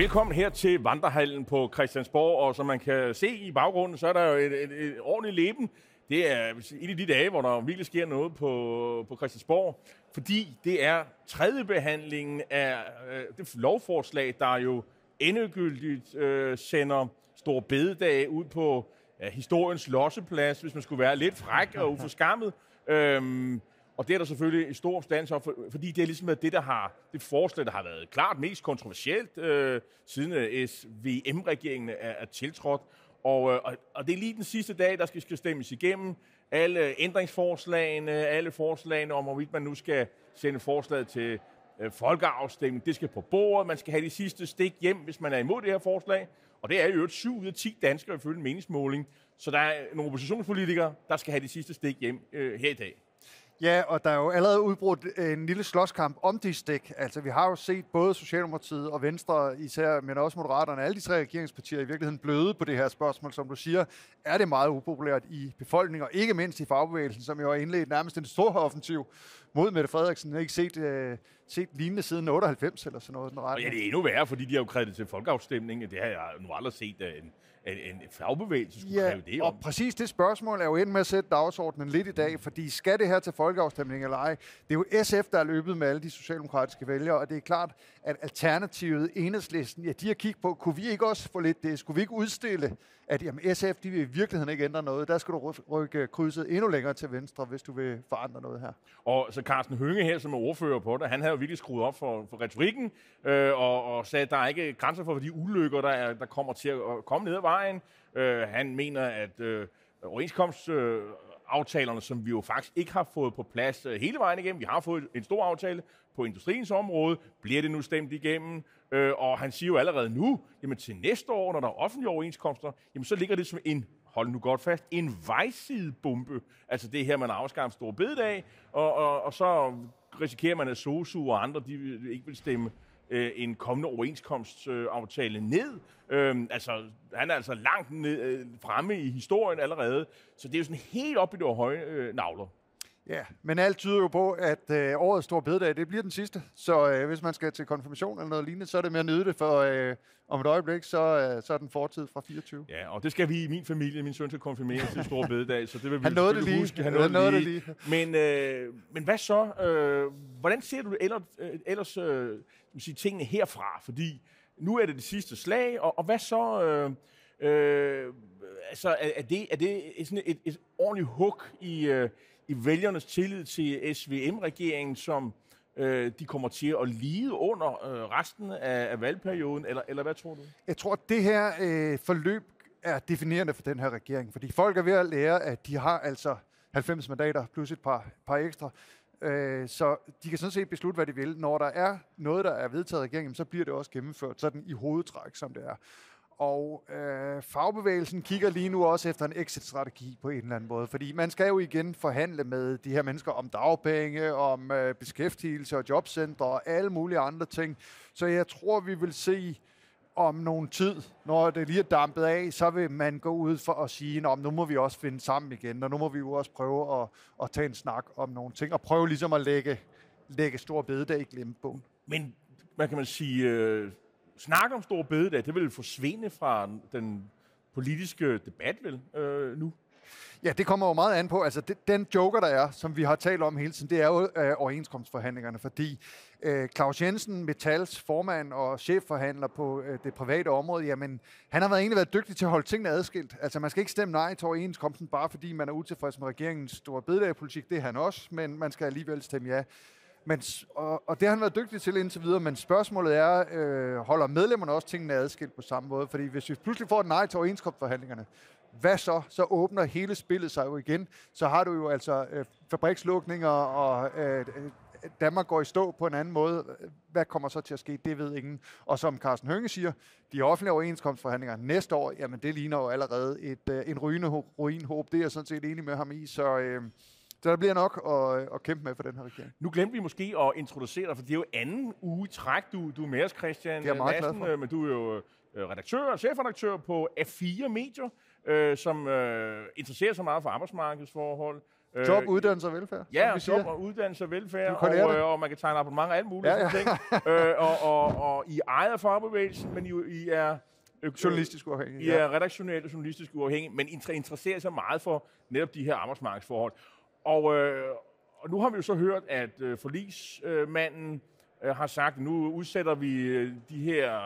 Velkommen her til Vandrehallen på Christiansborg, og som man kan se i baggrunden, så er der jo et, et, et ordentligt leben. Det er en af de dage, hvor der virkelig sker noget på, på Christiansborg, fordi det er tredje behandlingen af øh, det lovforslag, der jo endegyldigt øh, sender Stor Bededag ud på øh, historiens losseplads, hvis man skulle være lidt fræk og uforskammet. Øhm, og det er der selvfølgelig en stor stand for, fordi det er ligesom det, der har, det forslag, der har været klart mest kontroversielt, øh, siden øh, SVM-regeringen er, er tiltrådt. Og, øh, og, og det er lige den sidste dag, der skal, skal stemmes igennem alle ændringsforslagene, alle forslagene om, hvorvidt man nu skal sende forslaget til øh, folkeafstemning. Det skal på bordet. Man skal have de sidste stik hjem, hvis man er imod det her forslag. Og det er jo 7 ud af 10 danskere ifølge en meningsmåling. Så der er nogle oppositionspolitikere, der skal have de sidste stik hjem øh, her i dag. Ja, og der er jo allerede udbrudt en lille slåskamp om de stik. Altså, vi har jo set både Socialdemokratiet og Venstre især, men også Moderaterne, alle de tre regeringspartier i virkeligheden bløde på det her spørgsmål, som du siger. Er det meget upopulært i befolkningen, og ikke mindst i fagbevægelsen, som jo har indledt nærmest en stor offensiv mod Mette Frederiksen. Jeg har ikke set, øh, set lignende siden 98 eller sådan noget. Den ja, det er endnu værre, fordi de har jo krævet til folkeafstemning. Det har jeg nu aldrig set en, en, en fagbevægelse skulle ja, kræve det om. og præcis det spørgsmål er jo ind med at sætte dagsordenen lidt i dag, fordi skal det her til folkeafstemning eller ej? Det er jo SF, der er løbet med alle de socialdemokratiske vælgere, og det er klart, at alternativet, enhedslisten, ja, de har kigget på, kunne vi ikke også få lidt det? Skulle vi ikke udstille, at jamen, SF, de vil i virkeligheden ikke ændre noget? Der skal du rykke krydset endnu længere til venstre, hvis du vil forandre noget her. Og så Carsten Hønge her, som er ordfører på det, han havde jo virkelig skruet op for, for retorikken, øh, og, og sagde, at der er ikke grænser for de ulykker, der, er, der kommer til at komme ned ad vejen. Øh, han mener, at øh, overenskomst... Øh, aftalerne, som vi jo faktisk ikke har fået på plads øh, hele vejen igennem. Vi har fået en stor aftale på industriens område. Bliver det nu stemt igennem? Øh, og han siger jo allerede nu, jamen til næste år, når der er offentlige overenskomster, jamen så ligger det som en hold nu godt fast, en vejsidebombe. Altså det her, man afskaffer stor bededag, og, og, og så risikerer man, at SOSU og andre, de ikke vil stemme øh, en kommende overenskomstaftale øh, ned. Øh, altså, han er altså langt ned, øh, fremme i historien allerede, så det er jo sådan helt op i det høje øh, navler. Ja, men alt tyder jo på, at øh, årets store bededag, det bliver den sidste. Så øh, hvis man skal til konfirmation eller noget lignende, så er det med at nyde det, for øh, om et øjeblik, så, øh, så er den fortid fra 24. Ja, og det skal vi i min familie, min søn skal konfirmere til store bededag, så det vil vi han nåede det lige. huske. Han nåede, nåede det lige. Men, øh, men hvad så? Øh, hvordan ser du ellers, øh, ellers øh, sige, tingene herfra? Fordi nu er det det sidste slag, og, og hvad så... Øh, Øh, altså, er, er, det, er det sådan et, et ordentligt hug i, øh, i vælgernes tillid til SVM-regeringen, som øh, de kommer til at lide under øh, resten af, af valgperioden, eller, eller hvad tror du? Jeg tror, at det her øh, forløb er definerende for den her regering, fordi folk er ved at lære, at de har altså 90 mandater plus et par, par ekstra, øh, så de kan sådan set beslutte, hvad de vil. Når der er noget, der er vedtaget i regeringen, så bliver det også gennemført sådan i hovedtræk, som det er. Og øh, fagbevægelsen kigger lige nu også efter en exit-strategi på en eller anden måde, fordi man skal jo igen forhandle med de her mennesker om dagpenge, om øh, beskæftigelse og jobcenter og alle mulige andre ting. Så jeg tror, vi vil se om nogen tid, når det lige er dampet af, så vil man gå ud for at sige, at nu må vi også finde sammen igen, og nu må vi jo også prøve at, at tage en snak om nogle ting, og prøve ligesom at lægge, lægge stor bededag i glemmebogen. Men hvad kan man sige, øh, snak om stor bededag, det vil forsvinde fra den politiske debat vel øh, nu? Ja, det kommer jo meget an på. Altså, det, den joker, der er, som vi har talt om hele tiden, det er jo øh, overenskomstforhandlingerne, fordi øh, Claus Jensen, Metals formand og chefforhandler på øh, det private område, jamen, han har været egentlig været dygtig til at holde tingene adskilt. Altså, man skal ikke stemme nej til overenskomsten, bare fordi man er utilfreds med regeringens store bededagepolitik. Det er han også, men man skal alligevel stemme ja. Men, og, og det har han været dygtig til indtil videre, men spørgsmålet er, øh, holder medlemmerne også tingene adskilt på samme måde? Fordi hvis vi pludselig får et nej til overenskomstforhandlingerne, hvad så? Så åbner hele spillet sig jo igen. Så har du jo altså øh, fabrikslukninger, og øh, Danmark går i stå på en anden måde. Hvad kommer så til at ske? Det ved ingen. Og som Carsten Hønge siger, de offentlige overenskomstforhandlinger næste år, jamen det ligner jo allerede et, øh, en rygende ruinhåb. Det er jeg sådan set enig med ham i. Så... Øh, så der bliver nok at, at kæmpe med for den her regering. Nu glemte vi måske at introducere dig, for det er jo anden uge træk, du, du er med os, Christian. Det er meget Madsen, for. Men du er jo øh, redaktør og chefredaktør på A4 Medier, øh, som øh, interesserer sig meget for arbejdsmarkedsforhold. Øh, Job, uddannelse og velfærd. som Ja, vi og siger. job og uddannelse og velfærd, og, øh, og man kan tegne abonnement og alt muligt. Ja, Ja, ja. Ting. øh, og, og, og I ejer fagbevægelsen, men I, I er... Journalistisk uafhængig. I er redaktionelt og journalistisk uafhængige, men inter- interesserer sig meget for netop de her arbejdsmarkedsforhold. Og, øh, og nu har vi jo så hørt, at øh, forlismanden øh, har sagt, at nu udsætter vi øh, de her...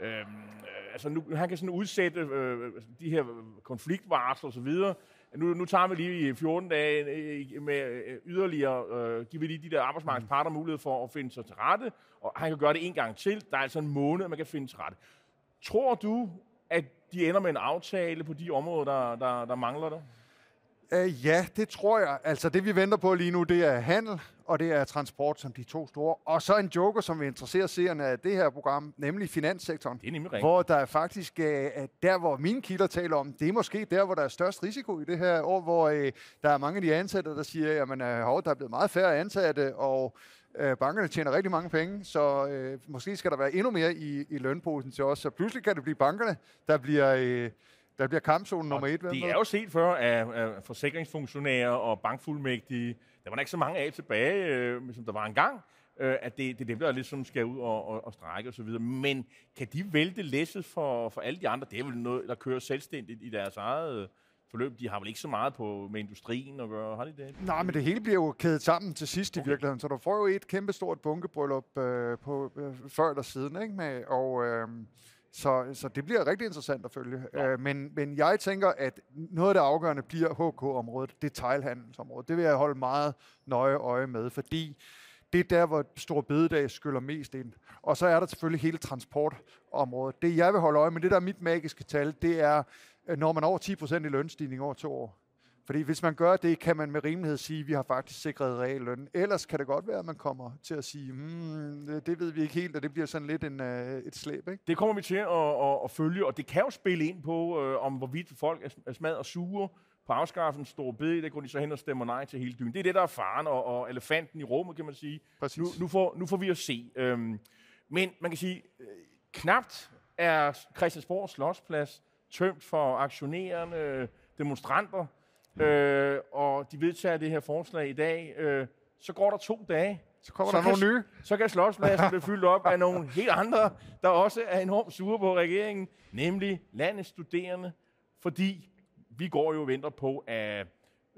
Øhm, øh, altså nu, han kan sådan udsætte øh, øh, de her konfliktvarsler og så videre. Nu, nu tager vi lige 14 dage øh, med øh, yderligere, øh, giver vi lige de der arbejdsmarkedsparter mulighed for at finde sig til rette, og han kan gøre det en gang til. Der er altså en måned, man kan finde til rette. Tror du, at de ender med en aftale på de områder, der, der, der mangler der? Uh, ja, det tror jeg. Altså det vi venter på lige nu, det er handel, og det er transport som de to store. Og så en joker, som vi interesserer seerne af det her program, nemlig finanssektoren. Det er nemlig rigtigt. Hvor der er faktisk, der hvor mine kilder taler om, det er måske der, hvor der er størst risiko i det her år, hvor uh, der er mange af de ansatte, der siger, jamen uh, hov, der er blevet meget færre ansatte, og bankerne tjener rigtig mange penge, så uh, måske skal der være endnu mere i, i lønposen til os. Så pludselig kan det blive bankerne, der bliver... Uh, der bliver kampzonen nummer et. Det er jo set før af, af forsikringsfunktionærer og bankfuldmægtige. Der var der ikke så mange af tilbage, øh, som der var engang. Øh, at det, det er dem, der ligesom skal ud og, og, og strække og så videre. Men kan de vælte læsset for, for alle de andre? Det er vel noget, der kører selvstændigt i deres eget øh, forløb. De har vel ikke så meget på med industrien at gøre, har de det? Nej, men det hele bliver jo kædet sammen til sidst okay. i virkeligheden, så du får jo et kæmpe stort bunkebryllup øh, på, øh, før eller siden, ikke? Med, og, øh, så, så det bliver rigtig interessant at følge. Øh, men, men jeg tænker, at noget af det afgørende bliver HK-området, detailhandelsområdet. Det vil jeg holde meget nøje øje med, fordi det er der, hvor Stor Bededag skyller mest ind. Og så er der selvfølgelig hele transportområdet. Det, jeg vil holde øje med, det der er mit magiske tal, det er, når man er over 10% i lønstigning over to år. Fordi hvis man gør det, kan man med rimelighed sige, at vi har faktisk sikret reel løn. Ellers kan det godt være, at man kommer til at sige, hmm, det- ved vi ikke helt, og det bliver sådan lidt en, øh, et slæb. Ikke? Det kommer vi til at, at, at følge, og det kan jo spille ind på, øh, om hvorvidt folk er, er smadret og sure på afskaffelsen store bede, der går de så hen og stemmer nej til hele dyn. Det er det, der er faren og, og elefanten i rummet, kan man sige. Præcis. Nu, nu, får, nu får vi at se. Øhm, men man kan sige, øh, knapt er Christiansborg Slottsplads tømt for aktionerende demonstranter, øh, og de vedtager det her forslag i dag. Øh, så går der to dage, Så kommer Så der kan nogle nye. så kan Slotspladsen blive fyldt op af nogle helt andre, der også er enormt sure på regeringen, nemlig landets studerende, fordi vi går jo og venter på, at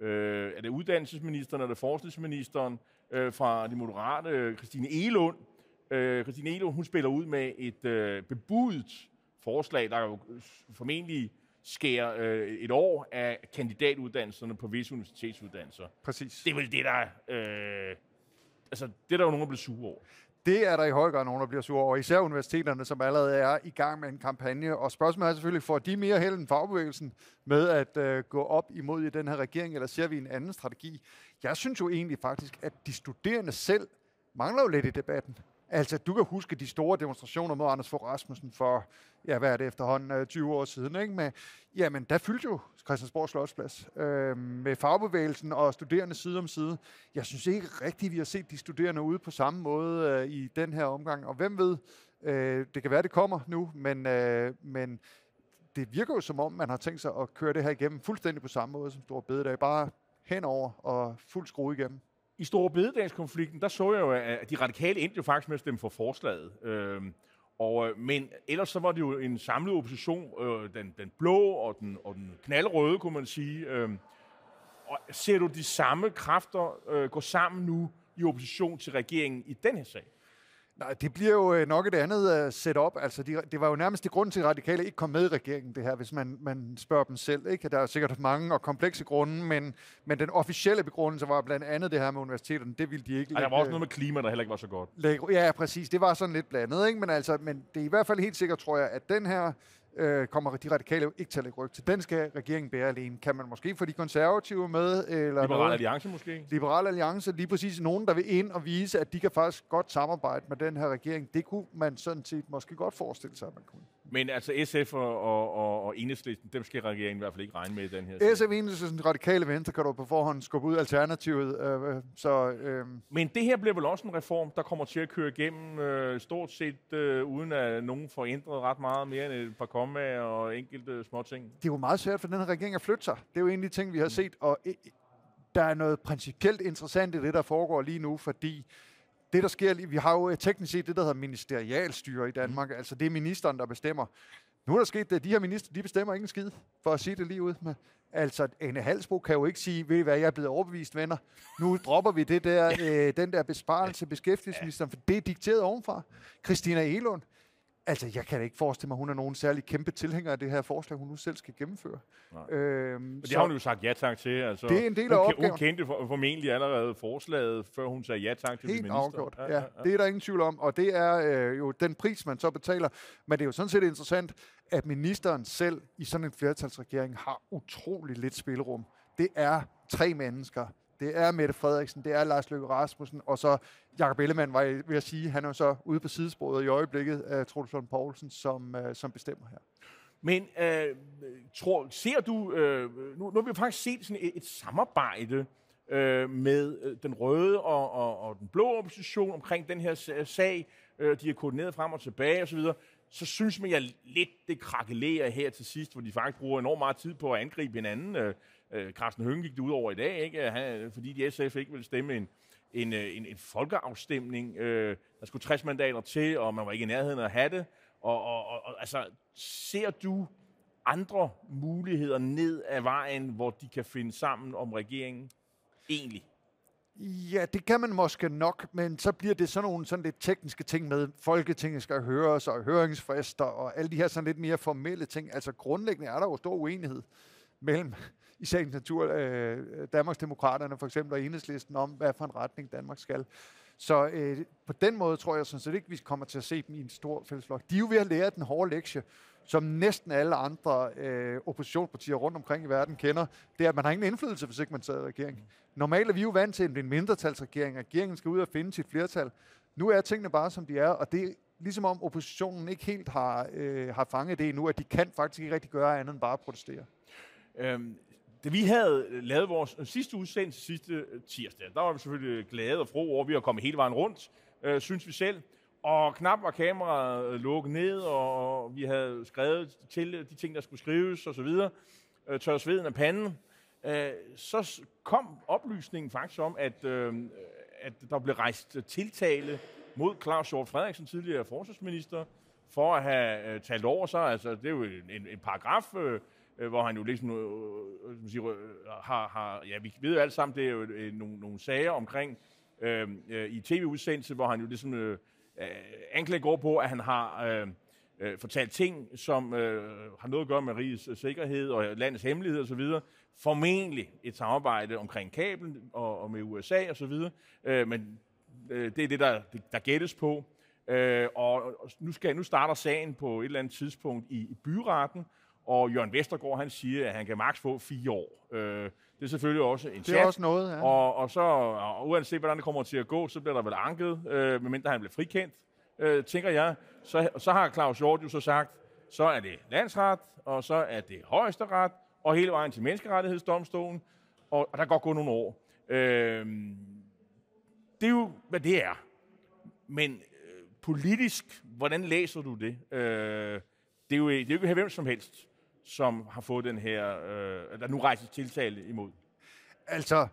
øh, er det uddannelsesministeren eller forskningsministeren øh, fra de moderate, øh, Christine Elund. Øh, Christine Elund, hun spiller ud med et øh, bebudet forslag, der jo formentlig skærer øh, et år af kandidatuddannelserne på visse universitetsuddannelser. Præcis. Det er vel det, der... Øh, altså, det er der jo nogen, der bliver sure over. Det er der i høj grad nogen, der bliver sure over. Især universiteterne, som allerede er i gang med en kampagne. Og spørgsmålet er selvfølgelig, får de mere held end fagbevægelsen med at øh, gå op imod i den her regering, eller ser vi en anden strategi? Jeg synes jo egentlig faktisk, at de studerende selv mangler jo lidt i debatten. Altså, du kan huske de store demonstrationer mod Anders Fogh Rasmussen for, ja, hvad er det efterhånden, øh, 20 år siden, ikke? Men, jamen, der fyldte jo Christiansborg Slottsplads øh, med fagbevægelsen og studerende side om side. Jeg synes ikke rigtigt, vi har set de studerende ude på samme måde øh, i den her omgang. Og hvem ved, øh, det kan være, det kommer nu, men, øh, men det virker jo som om, man har tænkt sig at køre det her igennem fuldstændig på samme måde som Stor Bededag. Bare henover og fuld skrue igennem. I Store Bededagskonflikten, der så jeg jo, at de radikale endte jo faktisk med at stemme for forslaget. Øhm, og, øh, men ellers så var det jo en samlet opposition, øh, den, den blå og den, og den knaldrøde, kunne man sige. Øhm, og ser du de samme kræfter øh, gå sammen nu i opposition til regeringen i den her sag? Nej, det bliver jo øh, nok et andet uh, setup. Altså, de, det var jo nærmest det grund til, at radikale ikke kom med i regeringen, det her, hvis man, man spørger dem selv. Ikke? Der er sikkert mange og komplekse grunde, men, men den officielle begrundelse var blandt andet det her med universiteterne. Det ville de ikke Og der var også lægge- noget med klima, der heller ikke var så godt. lægge- Ja, præcis. Det var sådan lidt blandet, ikke? Men, altså, men det er i hvert fald helt sikkert, tror jeg, at den her øh, kommer de radikale jo ikke til at lægge ryg til. Den skal regeringen bære alene. Kan man måske få de konservative med? Eller Liberal? Alliance måske? Liberal Alliance, lige præcis nogen, der vil ind og vise, at de kan faktisk godt samarbejde med den her regering. Det kunne man sådan set måske godt forestille sig, at man kunne. Men altså SF og, og, og, og Enhedslisten, dem skal regeringen i hvert fald ikke regne med i den her. SF Enhedslisten radikale venstre kan du på forhånd skubbe ud alternativet. Øh, så øh, Men det her bliver vel også en reform, der kommer til at køre igennem øh, stort set, øh, uden at nogen får ændret ret meget mere end et par kommaer og enkelte småting. det er jo meget svært for den her regering at flytte sig. Det er jo en af de ting, vi har set. Og øh, der er noget principielt interessant i det, der foregår lige nu, fordi det, der sker, lige- vi har jo øh, teknisk set det, der hedder ministerialstyre i Danmark, mm. altså det er ministeren, der bestemmer. Nu er der sket det, de her minister, de bestemmer ikke en skid, for at sige det lige ud med. Altså, Ane Halsbro kan jo ikke sige, ved I hvad, jeg er blevet overbevist, venner. Nu dropper vi det der, øh, den der besparelse beskæftigelsesministeren, for det er dikteret ovenfra. Christina Elund, altså, jeg kan da ikke forestille mig, at hun er nogen særlig kæmpe tilhænger af det her forslag, hun nu selv skal gennemføre. Øhm, Og det har hun jo sagt ja tak til. Altså, Det er en del hun, af ke- opgaven. Hun kendte for, formentlig allerede forslaget, før hun sagde ja tak til Helt minister. afgjort, ja, ja. Det er der ingen tvivl om, og det er øh, jo den pris, man så betaler. Men det er jo sådan set interessant, at ministeren selv i sådan en flertalsregering har utrolig lidt spillerum. Det er tre mennesker. Det er Mette Frederiksen, det er Lars Løkke Rasmussen, og så Jakob Ellemann, var jeg vil sige, han er jo så ude på sidesporet i øjeblikket af Troels Lund Poulsen, som, øh, som bestemmer her. Men øh, tror, ser du, øh, nu, nu har vi jo faktisk set sådan et, et samarbejde øh, med øh, den røde og, og, og den blå opposition omkring den her sag. Øh, de har koordineret frem og tilbage osv. Så synes man, jeg lidt det krakelerer her til sidst, hvor de faktisk bruger enormt meget tid på at angribe hinanden. Øh, øh, Carsten Hønge gik det ud over i dag, ikke? Han, fordi de SF ikke ville stemme en, en, øh, en, en folkeafstemning. Øh, der skulle 60 mandater til, og man var ikke i nærheden af at have det. Og, og, og, og altså, ser du andre muligheder ned ad vejen, hvor de kan finde sammen om regeringen? Egentlig. Ja, det kan man måske nok, men så bliver det sådan nogle sådan lidt tekniske ting med, Folketinget skal høres, og høringsfrister, og alle de her sådan lidt mere formelle ting. Altså grundlæggende er der jo stor uenighed mellem, i sagens natur, øh, Danmarksdemokraterne for eksempel, og Enhedslisten om, hvad for en retning Danmark skal. Så øh, på den måde tror jeg sådan set ikke, vi kommer til at se dem i en stor fællesflok. De er jo ved at lære den hårde lektie, som næsten alle andre øh, oppositionspartier rundt omkring i verden kender. Det er, at man har ingen indflydelse, hvis ikke man sidder i regering. Normalt er vi jo vant til en mindretalsregering. Regeringen skal ud og finde sit flertal. Nu er tingene bare, som de er, og det er ligesom om oppositionen ikke helt har, øh, har fanget det endnu, at de kan faktisk ikke rigtig gøre andet end bare at protestere. Øhm, da vi havde lavet vores øh, sidste udsendelse sidste øh, tirsdag, der var vi selvfølgelig glade og fro over, at vi har kommet hele vejen rundt, øh, synes vi selv. Og knap var kameraet øh, lukket ned, og vi havde skrevet til de ting, der skulle skrives osv., øh, tør sveden af panden. Øh, så kom oplysningen faktisk om, at, øh, at der blev rejst tiltale mod Claus Hjort Frederiksen, tidligere forsvarsminister, for at have øh, talt over sig. Altså, det er jo en, en, en paragraf, øh, øh, hvor han jo ligesom øh, øh, øh siger, øh, har, har, ja, vi ved jo alt sammen, det er jo øh, nogle, nogle sager omkring øh, øh, i tv-udsendelse, hvor han jo ligesom øh, anklager går på, at han har øh, øh, fortalt ting, som øh, har noget at gøre med rigets sikkerhed og landets hemmelighed osv. Formentlig et samarbejde omkring kabel og, og med USA osv. Øh, men øh, det er det, der, der gættes på. Øh, og og nu, skal, nu starter sagen på et eller andet tidspunkt i, i byretten, og Jørgen Vestergaard han siger, at han kan maks få fire år. Øh, det er selvfølgelig også en Det er også noget, ja. Og, og så, og uanset hvordan det kommer til at gå, så bliver der vel anket, øh, medmindre han bliver frikendt, øh, tænker jeg. Så, så har Claus Hjort jo så sagt, så er det landsret, og så er det højesteret, og hele vejen til menneskerettighedsdomstolen, og, og der går gå nogle år. Øh, det er jo, hvad det er. Men øh, politisk, hvordan læser du det? Øh, det er jo, det er jo ikke hvem som helst, som har fået den her, øh, der nu rejses tiltale imod. Altså,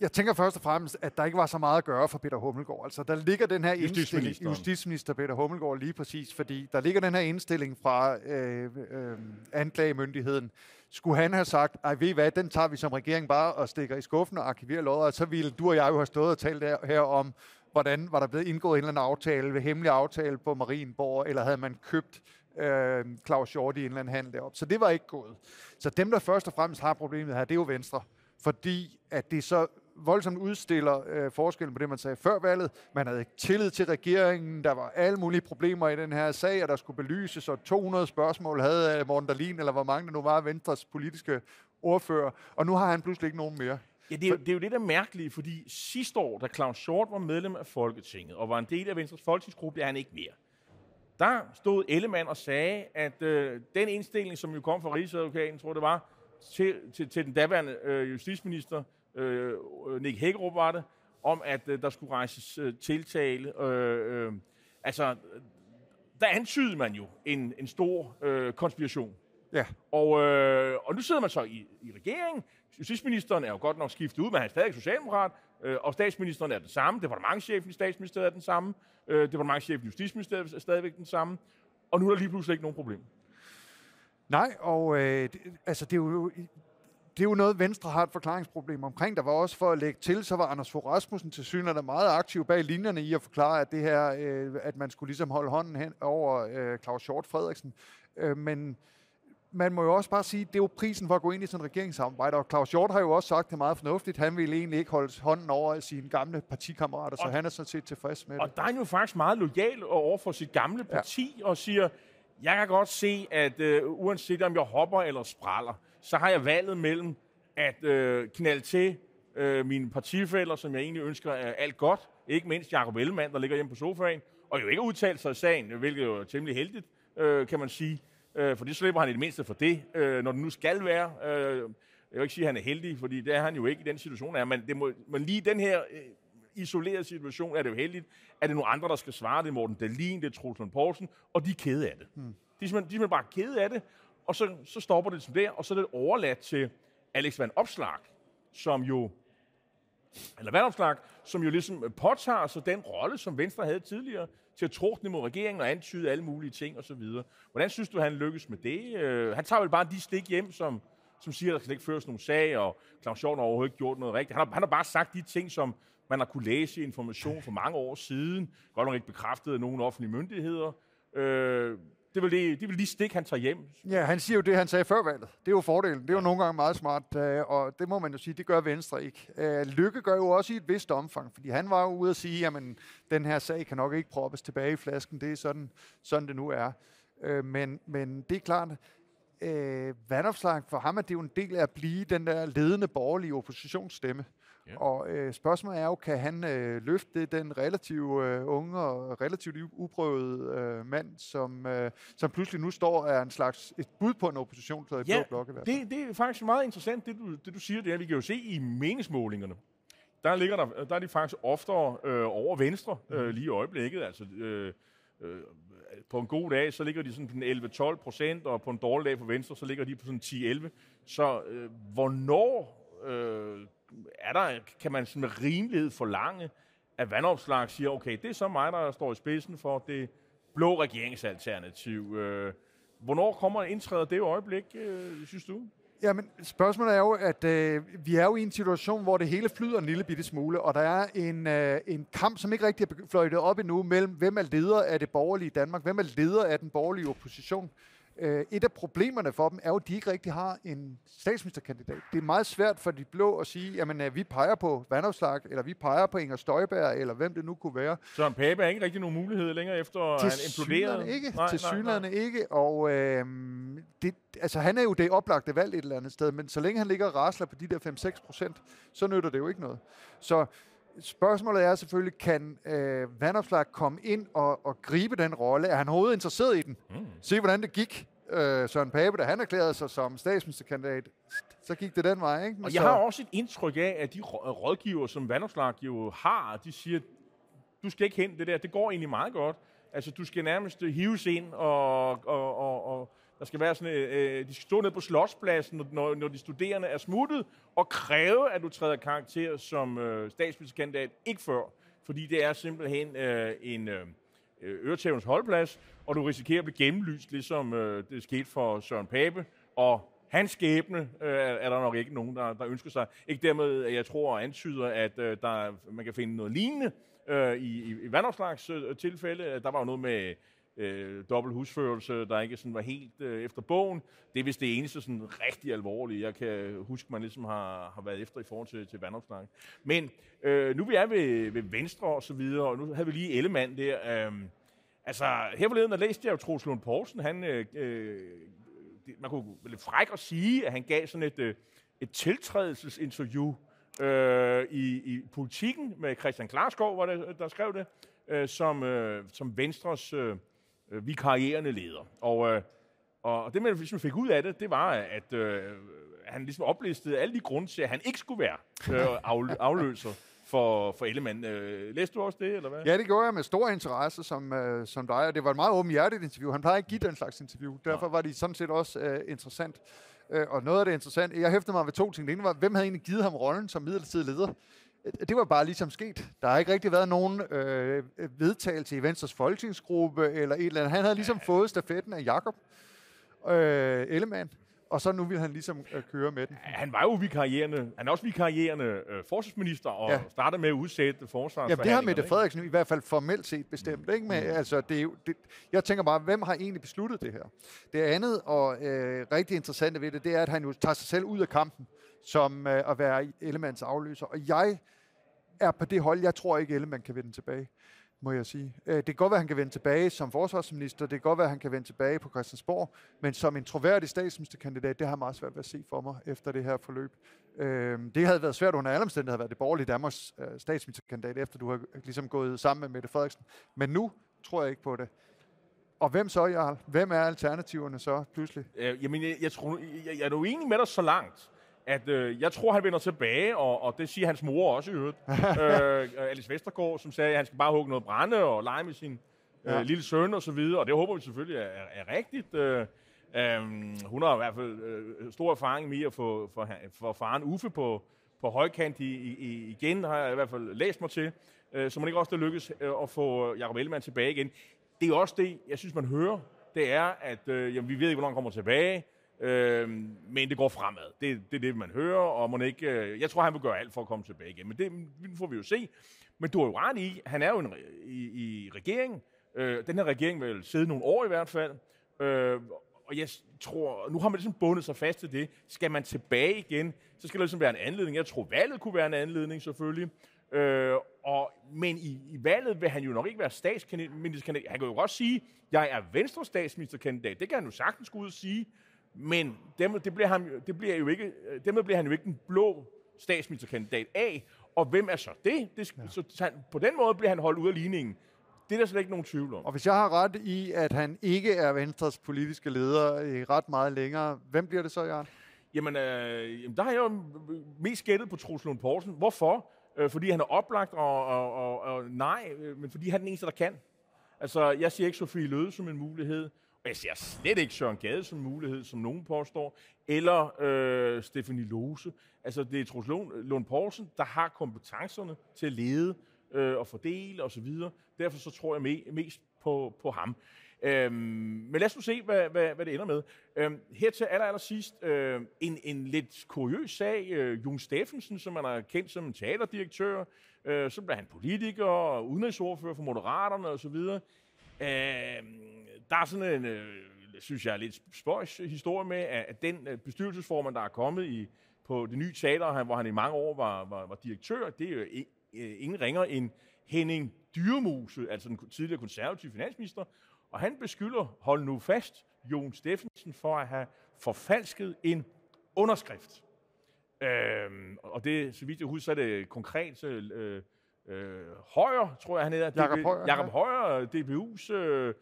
jeg tænker først og fremmest, at der ikke var så meget at gøre for Peter Hummelgaard. Altså, der ligger den her indstilling, justitsminister Peter Hummelgaard lige præcis, fordi der ligger den her indstilling fra øh, øh, anklagemyndigheden. Skulle han have sagt, ej ved I hvad, den tager vi som regering bare og stikker i skuffen og arkiverer lodder, og så ville du og jeg jo have stået og talt her, her om, hvordan var der blevet indgået en eller anden aftale, hemmelig aftale på Marienborg, eller havde man købt øh, Claus Hjort i en eller anden handel deroppe. Så det var ikke gået. Så dem, der først og fremmest har problemet her, det er jo Venstre. Fordi at det så voldsomt udstiller øh, forskellen på det, man sagde før valget. Man havde tillid til regeringen. Der var alle mulige problemer i den her sag, og der skulle belyses, og 200 spørgsmål havde øh, Morten Dahlin, eller hvor mange der nu var Venstres politiske ordfører. Og nu har han pludselig ikke nogen mere. Ja, det er, jo, det er jo det, der er mærkeligt, fordi sidste år, da Claus Short var medlem af Folketinget og var en del af Venstres folketingsgruppe, det er han ikke mere. Der stod Ellemann og sagde, at øh, den indstilling, som jo kom fra Rigsadvokaten, tror det var, til, til, til den daværende øh, justitsminister, øh, Nick Hækkerup var det, om at øh, der skulle rejses øh, tiltale. Øh, øh, altså, der antydede man jo en, en stor øh, konspiration. Ja, Og, øh, og nu sidder man så i, i regeringen. Justitsministeren er jo godt nok skiftet ud, men han er stadig socialdemokrat, øh, og statsministeren er den samme, departementchefen i statsministeriet er den samme, øh, departementchefen i Justitsministeriet er stadigvæk den samme, og nu er der lige pludselig ikke nogen problem. Nej, og øh, det, altså det er jo det er jo noget, Venstre har et forklaringsproblem omkring. Der var også for at lægge til, så var Anders Fogh Rasmussen til synligheden meget aktiv bag linjerne i at forklare, at det her, øh, at man skulle ligesom holde hånden hen over øh, Claus Short Frederiksen. Øh, men man må jo også bare sige, det er jo prisen for at gå ind i sådan en regeringssamarbejde, og Claus Hjort har jo også sagt det meget fornuftigt. Han ville egentlig ikke holde hånden over sine gamle partikammerater, så og, han er sådan set tilfreds med og det. Og der er jo faktisk meget lojal over for sit gamle parti, ja. og siger, jeg kan godt se, at uh, uanset om jeg hopper eller spraller, så har jeg valget mellem at uh, knalde til uh, mine partifælder, som jeg egentlig ønsker uh, alt godt, ikke mindst Jacob Ellemann, der ligger hjemme på sofaen, og jo ikke udtalt sig i sagen, hvilket jo er temmelig heldigt, uh, kan man sige øh, for det slipper han i det mindste for det, øh, når det nu skal være. Øh, jeg vil ikke sige, at han er heldig, fordi det er han jo ikke i den situation. Er. Men, det må, men lige den her øh, isolerede situation er det jo heldigt, at det er nogle andre, der skal svare. Det er Morten Dahlin, det er Troels Poulsen, og de er kede af det. Hmm. De, er de er simpelthen bare kede af det, og så, så stopper det som der, og så er det overladt til Alex Van Opslag, som jo eller Vandopslag, som jo ligesom påtager sig den rolle, som Venstre havde tidligere, til at trådne mod regeringen og antyde alle mulige ting osv. Hvordan synes du, han lykkes med det? Øh, han tager vel bare de stik hjem, som, som siger, at der skal ikke føres nogen sag, og Claus Hjort har overhovedet ikke gjort noget rigtigt. Han har, han har bare sagt de ting, som man har kunne læse i information for mange år siden, godt nok ikke bekræftet af nogen offentlige myndigheder. Øh, det vil lige, det, vil lige stikke, han tager hjem. Ja, han siger jo det, han sagde før valget. Det er jo fordelen. Det er jo nogle gange meget smart, øh, og det må man jo sige, det gør Venstre ikke. Øh, Lykke gør jo også i et vist omfang, fordi han var jo ude at sige, at den her sag kan nok ikke proppes tilbage i flasken. Det er sådan, sådan det nu er. Øh, men, men det er klart, øh, vandopslag for ham er det jo en del af at blive den der ledende borgerlige oppositionsstemme. Ja. Og øh, spørgsmålet er jo, kan han øh, løfte den relativt øh, unge og relativt uprøvede øh, mand, som, øh, som pludselig nu står er en slags et bud på en opposition til ja, blok i hvert fald. Det, det er faktisk meget interessant, det du, det du siger. Det er, vi kan jo se i meningsmålingerne. Der, ligger der, der er de faktisk oftere øh, over venstre øh, lige i øjeblikket. Altså, øh, øh, på en god dag, så ligger de sådan på 11-12 procent, og på en dårlig dag for Venstre, så ligger de på sådan 10-11. Så øh, hvornår øh, er der, kan man sådan med rimelighed forlange, at vandopslag siger, okay, det er så mig, der står i spidsen for det blå regeringsalternativ. Øh, hvornår kommer indtræder det øjeblik, øh, synes du? Jamen, spørgsmålet er jo, at øh, vi er jo i en situation, hvor det hele flyder en lille bitte smule, og der er en, øh, en kamp, som ikke rigtig er fløjtet op endnu, mellem hvem er leder af det borgerlige Danmark, hvem er leder af den borgerlige opposition. Øh, et af problemerne for dem er jo, at de ikke rigtig har en statsministerkandidat. Det er meget svært for de blå at sige, jamen øh, vi peger på Vandopslag, eller vi peger på Inger Støjberg, eller hvem det nu kunne være. Så en Pape er ikke rigtig nogen mulighed længere efter at han imploderet? ikke. Nej, til synligheden ikke. Og øh, det, altså, han er jo det oplagte valg et eller andet sted, men så længe han ligger og rasler på de der 5-6 procent, så nytter det jo ikke noget. Så Spørgsmålet er selvfølgelig, kan øh, Vandopslag komme ind og, og gribe den rolle? Er han overhovedet interesseret i den? Mm. Se, hvordan det gik. Øh, Søren Pape, da han erklærede sig som statsministerkandidat, så gik det den vej, ikke? Men og jeg så... har også et indtryk af, at de rådgiver, som Vandopslag jo har, de siger, du skal ikke hen det der, det går egentlig meget godt. Altså, du skal nærmest hives ind, og, og, og, og der skal være sådan, øh, øh, de skal stå ned på slotspladsen, når, når de studerende er smuttet, og kræve, at du træder karakter som øh, statsministerkandidat, ikke før. Fordi det er simpelthen øh, en øh, øretævens holdplads, og du risikerer at blive gennemlyst, ligesom øh, det skete for Søren Pape, og hans skæbne øh, er der nok ikke nogen, der, der ønsker sig. Ikke dermed, at jeg tror og antyder, at øh, der, man kan finde noget lignende øh, i, i, i vandopslags øh, tilfælde. Der var jo noget med øh, dobbelt husførelse, der ikke sådan var helt øh, efter bogen. Det er vist det eneste sådan rigtig alvorlige, jeg kan huske, man ligesom har, har været efter i forhold til, til vandopslag. Men øh, nu vi er ved, ved Venstre og så videre, og nu havde vi lige Ellemann der. Øh, altså, her forleden, der læste jeg jo Troels Lund Poulsen, han, øh, øh det, man kunne lidt fræk at sige, at han gav sådan et, øh, et tiltrædelsesinterview øh, i, i politikken med Christian Klarskov, var det, der skrev det, øh, som, øh, som Venstres øh, øh, vikarierende leder. Og, øh, og det, man ligesom fik ud af det, det var, at øh, han ligesom oplistede alle de grunde til, at han ikke skulle være øh, afløser for, for Ellemann. Øh, læste du også det, eller hvad? Ja, det gjorde jeg med stor interesse som, øh, som dig, og det var et meget åbenhjertet interview. Han plejer ikke at give den slags interview, derfor var det sådan set også øh, interessant. Øh, og noget af det interessante, jeg hæftede mig ved to ting. Det ene var, hvem havde egentlig givet ham rollen som midlertidig leder? Øh, Det var bare ligesom sket. Der har ikke rigtig været nogen øh, vedtagelse i Venstres folketingsgruppe eller et eller andet. Han havde ligesom fået stafetten af Jakob øh, Ellemann, og så nu vil han ligesom øh, køre med den. Han var jo vikarierende, han er også vikarierende øh, forsvarsminister, og Ja. ja. startede med at udsætte Ja, forsvarsforhandlingerne. det har Mette ikke? Frederiksen i hvert fald formelt set bestemt. Ikke? Men, altså, det er jo, det, jeg tænker bare, hvem har egentlig besluttet det her? Det andet og øh, rigtig interessante ved det, det er, at han jo tager sig selv ud af kampen som øh, at være Ellemanns afløser. Og jeg er på det hold, jeg tror ikke, Ellemann kan vende tilbage, må jeg sige. Øh, det kan godt være, at han kan vende tilbage som forsvarsminister, det kan godt være, at han kan vende tilbage på Christiansborg, men som en troværdig statsministerkandidat, det har meget svært ved at se for mig efter det her forløb. Øh, det havde været svært under alle omstændigheder at være det borgerlige Danmarks øh, statsministerkandidat, efter du har ligesom gået sammen med Mette Frederiksen. Men nu tror jeg ikke på det. Og hvem så, Jarl? Hvem er alternativerne så pludselig? Øh, jamen, jeg, jeg, tror, jeg, jeg er jo enig med dig så langt, at øh, jeg tror, han vender tilbage, og, og det siger hans mor også i øvrigt. øh, Alice Vestergaard, som sagde, at han skal bare hugge noget brænde og lege med sin øh, Ja. lille søn og så videre, og det håber vi selvfølgelig er, er, er rigtigt. Øh, øh, hun har i hvert fald øh, stor erfaring med at få for, for faren Uffe på, på højkant i, i, igen, har jeg i hvert fald læst mig til. Øh, så det ikke også det lykkes øh, at få Jacob Ellemann tilbage igen. Det er også det, jeg synes, man hører. Det er, at øh, jamen, vi ved ikke, hvornår han kommer tilbage. Øh, men det går fremad. Det, det er det, man hører, og man ikke... Øh, jeg tror, han vil gøre alt for at komme tilbage igen, men det får vi jo se. Men du har jo ret i, han er jo en, i, i regeringen. Øh, den her regering vil sidde nogle år i hvert fald. Øh, og jeg tror, nu har man ligesom bundet sig fast til det. Skal man tilbage igen, så skal der ligesom være en anledning. Jeg tror, valget kunne være en anledning selvfølgelig. Øh, og, men i, i valget vil han jo nok ikke være statsministerkandidat. Han kan jo godt sige, jeg er Venstre statsministerkandidat. Det kan han jo sagtens gå ud og sige. Men dem, det, bliver han, det bliver jo ikke, dermed bliver han jo ikke den blå statsministerkandidat af. Og hvem er så det? det sk- så, han, på den måde bliver han holdt ud af ligningen. Det er der slet ikke nogen tvivl om. Og hvis jeg har ret i, at han ikke er Venstres politiske leder i ret meget længere, hvem bliver det så, Jarl? Jamen, øh, jamen, der har jeg jo mest gættet på Troels Lund Poulsen. Hvorfor? Øh, fordi han er oplagt, og, og, og, og nej, øh, men fordi han er den eneste, der kan. Altså, jeg siger ikke Sofie Løde som en mulighed, og jeg ser slet ikke Søren Gade som en mulighed, som nogen påstår, eller øh, Stefanie Lose. Altså, det er Troels Lund, Lund Poulsen, der har kompetencerne til at lede øh, og fordele osv. Derfor så tror jeg me- mest på, på ham. Øhm, men lad os nu se, hvad, hvad, hvad det ender med. Øhm, her til aller, aller sidst, øh, en, en lidt kuriøs sag. Øh, Jon Steffensen, som man har kendt som teaterdirektør, øh, så blev han politiker og udenrigsordfører for Moderaterne osv. Øh, der er sådan en, øh, synes jeg, lidt spøjs historie med, at, den øh, bestyrelsesformand, der er kommet i, på det nye teater, han- hvor han i mange år var, var, var direktør, det er jo øh, ingen ringer end Henning Dyremose, altså den tidligere konservative finansminister, og han beskylder, hold nu fast, Jon Steffensen for at have forfalsket en underskrift. Øhm, og det, så vidt jeg husker, så er det konkret så, øh, øh, Højer, tror jeg han hedder. Jakob DB Højer, Jakob ja. Højer, DBU's øh,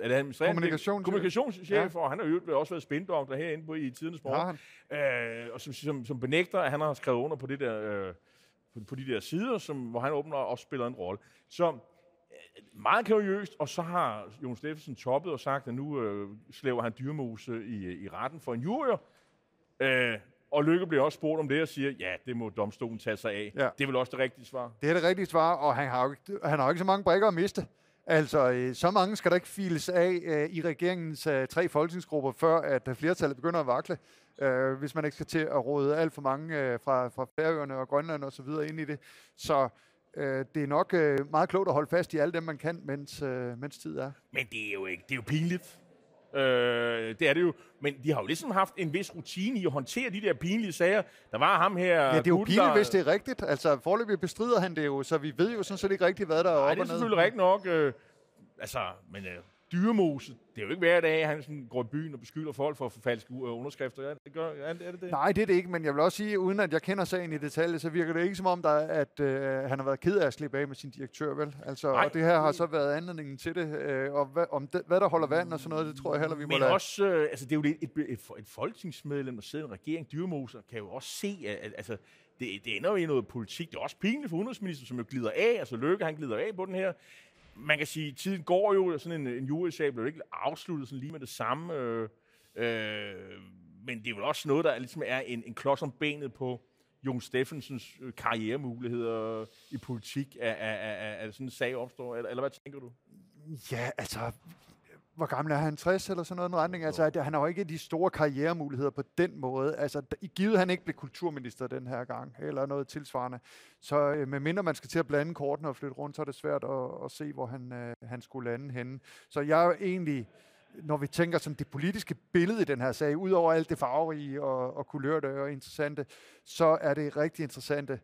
er det administrerende- Kommunikationschef. kommunikationschef, Ja. ja. og han har jo også været spindoktor herinde på i Tidens Sport. Han? Øh, og som, som, som benægter, at han har skrevet under på, det der, øh, på, på de der sider, som, hvor han åbner og også spiller en rolle. Så øh, meget kuriøst, og så har Jon Steffensen toppet og sagt, at nu øh, slæver han dyrmose i, i retten for en jurier. Øh, og Lykke bliver også spurgt om det og siger, ja, det må domstolen tage sig af. Ja. Det er vel også det rigtige svar. Det er det rigtige svar, og han har jo ikke, han har jo ikke så mange brækker at miste. Altså, øh, så mange skal der ikke files af øh, i regeringens øh, tre folketingsgrupper, før at øh, flertallet begynder at vakle. Øh, hvis man ikke skal til at råde alt for mange øh, fra, fra Færøerne og Grønland og så videre ind i det. Så øh, det er nok øh, meget klogt at holde fast i alle dem, man kan, mens, øh, mens tid er. Men det er jo ikke, det er jo pinligt. Øh, det er det jo. Men de har jo ligesom haft en vis rutine i at håndtere de der pinlige sager. Der var ham her... Ja, det er jo pinligt, der- hvis det er rigtigt. Altså, forløbig bestrider han det jo, så vi ved jo sådan set ikke rigtigt, hvad der er Nej, op det er og ned. selvfølgelig rigtigt nok. Øh, altså, men øh, dyremose, det er jo ikke hver dag, at han sådan går i byen og beskylder folk for at forfalske øh, underskrifter. Ja, det gør, er, det- er det det? Nej, det er det ikke, men jeg vil også sige, uden at jeg kender sagen i detalje, så virker det ikke som om, der, er- at øh, han har været ked af at slippe af med sin direktør, vel? Altså, Nej. og det her har så været anledningen til det, øh, og hvad, om det, hvad der holder vand og sådan noget, det tror jeg heller, vi må Men lade. også, øh, altså det er jo et, et, et, et folketingsmedlem, der sidder i en regering, dyrmoser, kan jo også se, at, at altså, det, det ender jo i noget politik. Det er også pinligt for udenrigsministeren, som jo glider af. Altså Løkke, han glider af på den her. Man kan sige, tiden går jo, og sådan en, en jurysag blev ikke afsluttet sådan lige med det samme. Øh, øh, men det er vel også noget, der ligesom er en, en klods om benet på Jon Steffensens øh, karrieremuligheder i politik, at, at, at, at sådan en sag opstår, eller, eller hvad tænker du? Ja, altså, hvor gammel er han? 60 eller sådan noget en retning? Altså, at han har jo ikke de store karrieremuligheder på den måde. Altså, i givet han ikke blev kulturminister den her gang, eller noget tilsvarende. Så øh, medmindre man skal til at blande kortene og flytte rundt, så er det svært at, at se, hvor han, øh, han skulle lande henne. Så jeg er jo egentlig når vi tænker sådan det politiske billede i den her sag, udover alt det farverige og, og kulørte og interessante, så er det rigtig interessante,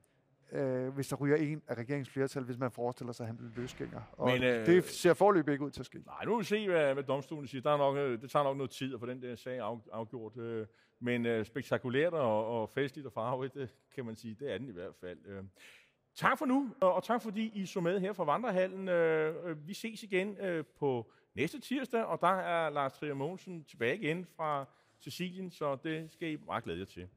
øh, hvis der ryger en af regeringsflertal, hvis man forestiller sig, at han bliver løsgænger. Og Men, øh, det ser forløbig ikke ud til at ske. Nej, nu vil vi se, hvad, hvad domstolen siger. Der er nok, øh, det tager nok noget tid at få den der sag af, afgjort. Øh, men øh, spektakulært og, og festligt og farverigt, det kan man sige, det er den i hvert fald. Øh. Tak for nu, og tak fordi I så med her fra Vandrehallen. Øh, øh, vi ses igen på næste tirsdag, og der er Lars Trier Mogensen tilbage igen fra Sicilien, så det skal I meget glæde jer til.